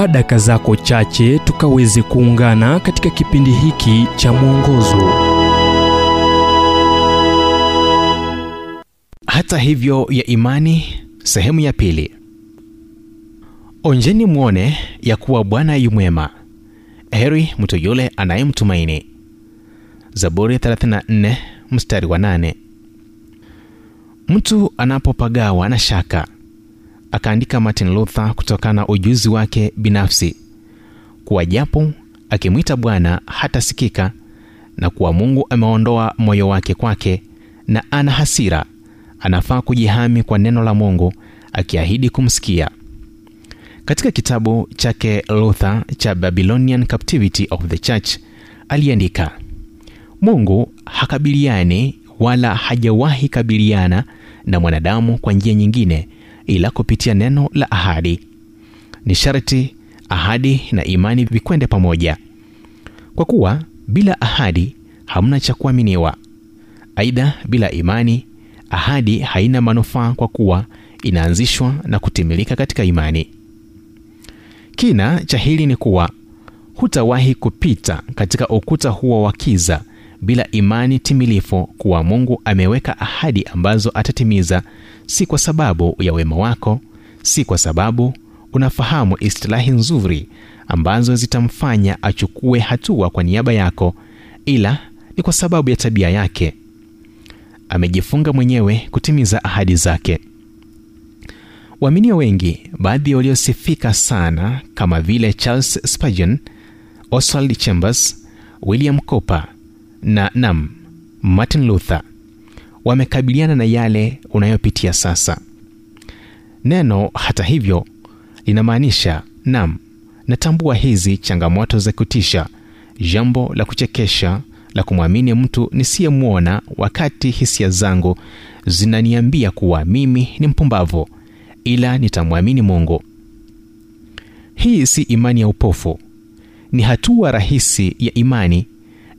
chukua daka zako chache tukaweze kuungana katika kipindi hiki cha mwongozo. Hata hivyo ya imani sehemu ya pili. Onjeni mwone ya kuwa bwana yu mwema. Heri mtu yule anayemtumaini. Zaburi 34 mstari wa 8 mtu anapopagawa na shaka akaandika martin luther kutokana na ujuzi wake binafsi. Kuwa japo akimwita bwana hatasikika na kuwa mungu ameondoa moyo wake kwake na ana hasira anafaa kujihami kwa neno la mungu akiahidi kumsikia. Katika kitabu chake luther cha babylonian captivity of the church aliandika mungu hakabiliani wala hajawahi kabiliana na mwanadamu kwa njia nyingine ila kupitia neno la ahadi. Ni sharti ahadi na imani vikwende pamoja. Kwa kuwa bila ahadi hamna cha kuaminiwa. Aidha bila imani ahadi haina manufaa kwa kuwa inaanzishwa na kutimilika katika imani. Kina cha hili ni kuwa hutawahi kupita katika ukuta huo wa kiza bila imani timilifu kuwa mungu ameweka ahadi ambazo atatimiza si kwa sababu ya wema wako si kwa sababu unafahamu istilahi nzuri ambazo zitamfanya achukue hatua kwa niaba yako ila ni kwa sababu ya tabia yake. Amejifunga mwenyewe kutimiza ahadi zake. Waaminio wengi baadhi waliosifika sana kama vile charles spurgeon oswald chambers william cooper na nam martin luther wamekabiliana na yale unayopitia sasa. Neno hata hivyo linamaanisha nam. Natambua hizi changamoto za kutisha jambo la kuchekesha la kumwamini mtu nisiyemwona wakati hisia zangu zinaniambia kuwa mimi ni mpumbavu ila nitamwamini mungu. Hii si imani ya upofu. Ni hatua rahisi ya imani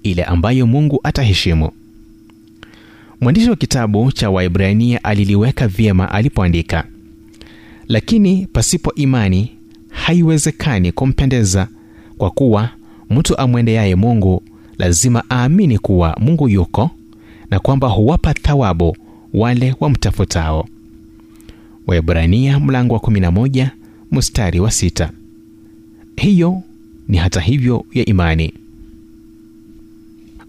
ile ambayo mungu ataheshimu. Mwandishi wa kitabu cha waibrania aliliweka vyema alipoandika lakini pasipo imani haiwezekani kumpendeza kwa kuwa mtu amwendeaye mungu lazima aamini kuwa mungu yuko na kwamba huwapa thawabu wale wamtafutao. Waibrania mlango wa 11 mstari wa 6 hiyo ni hata hivyo ya imani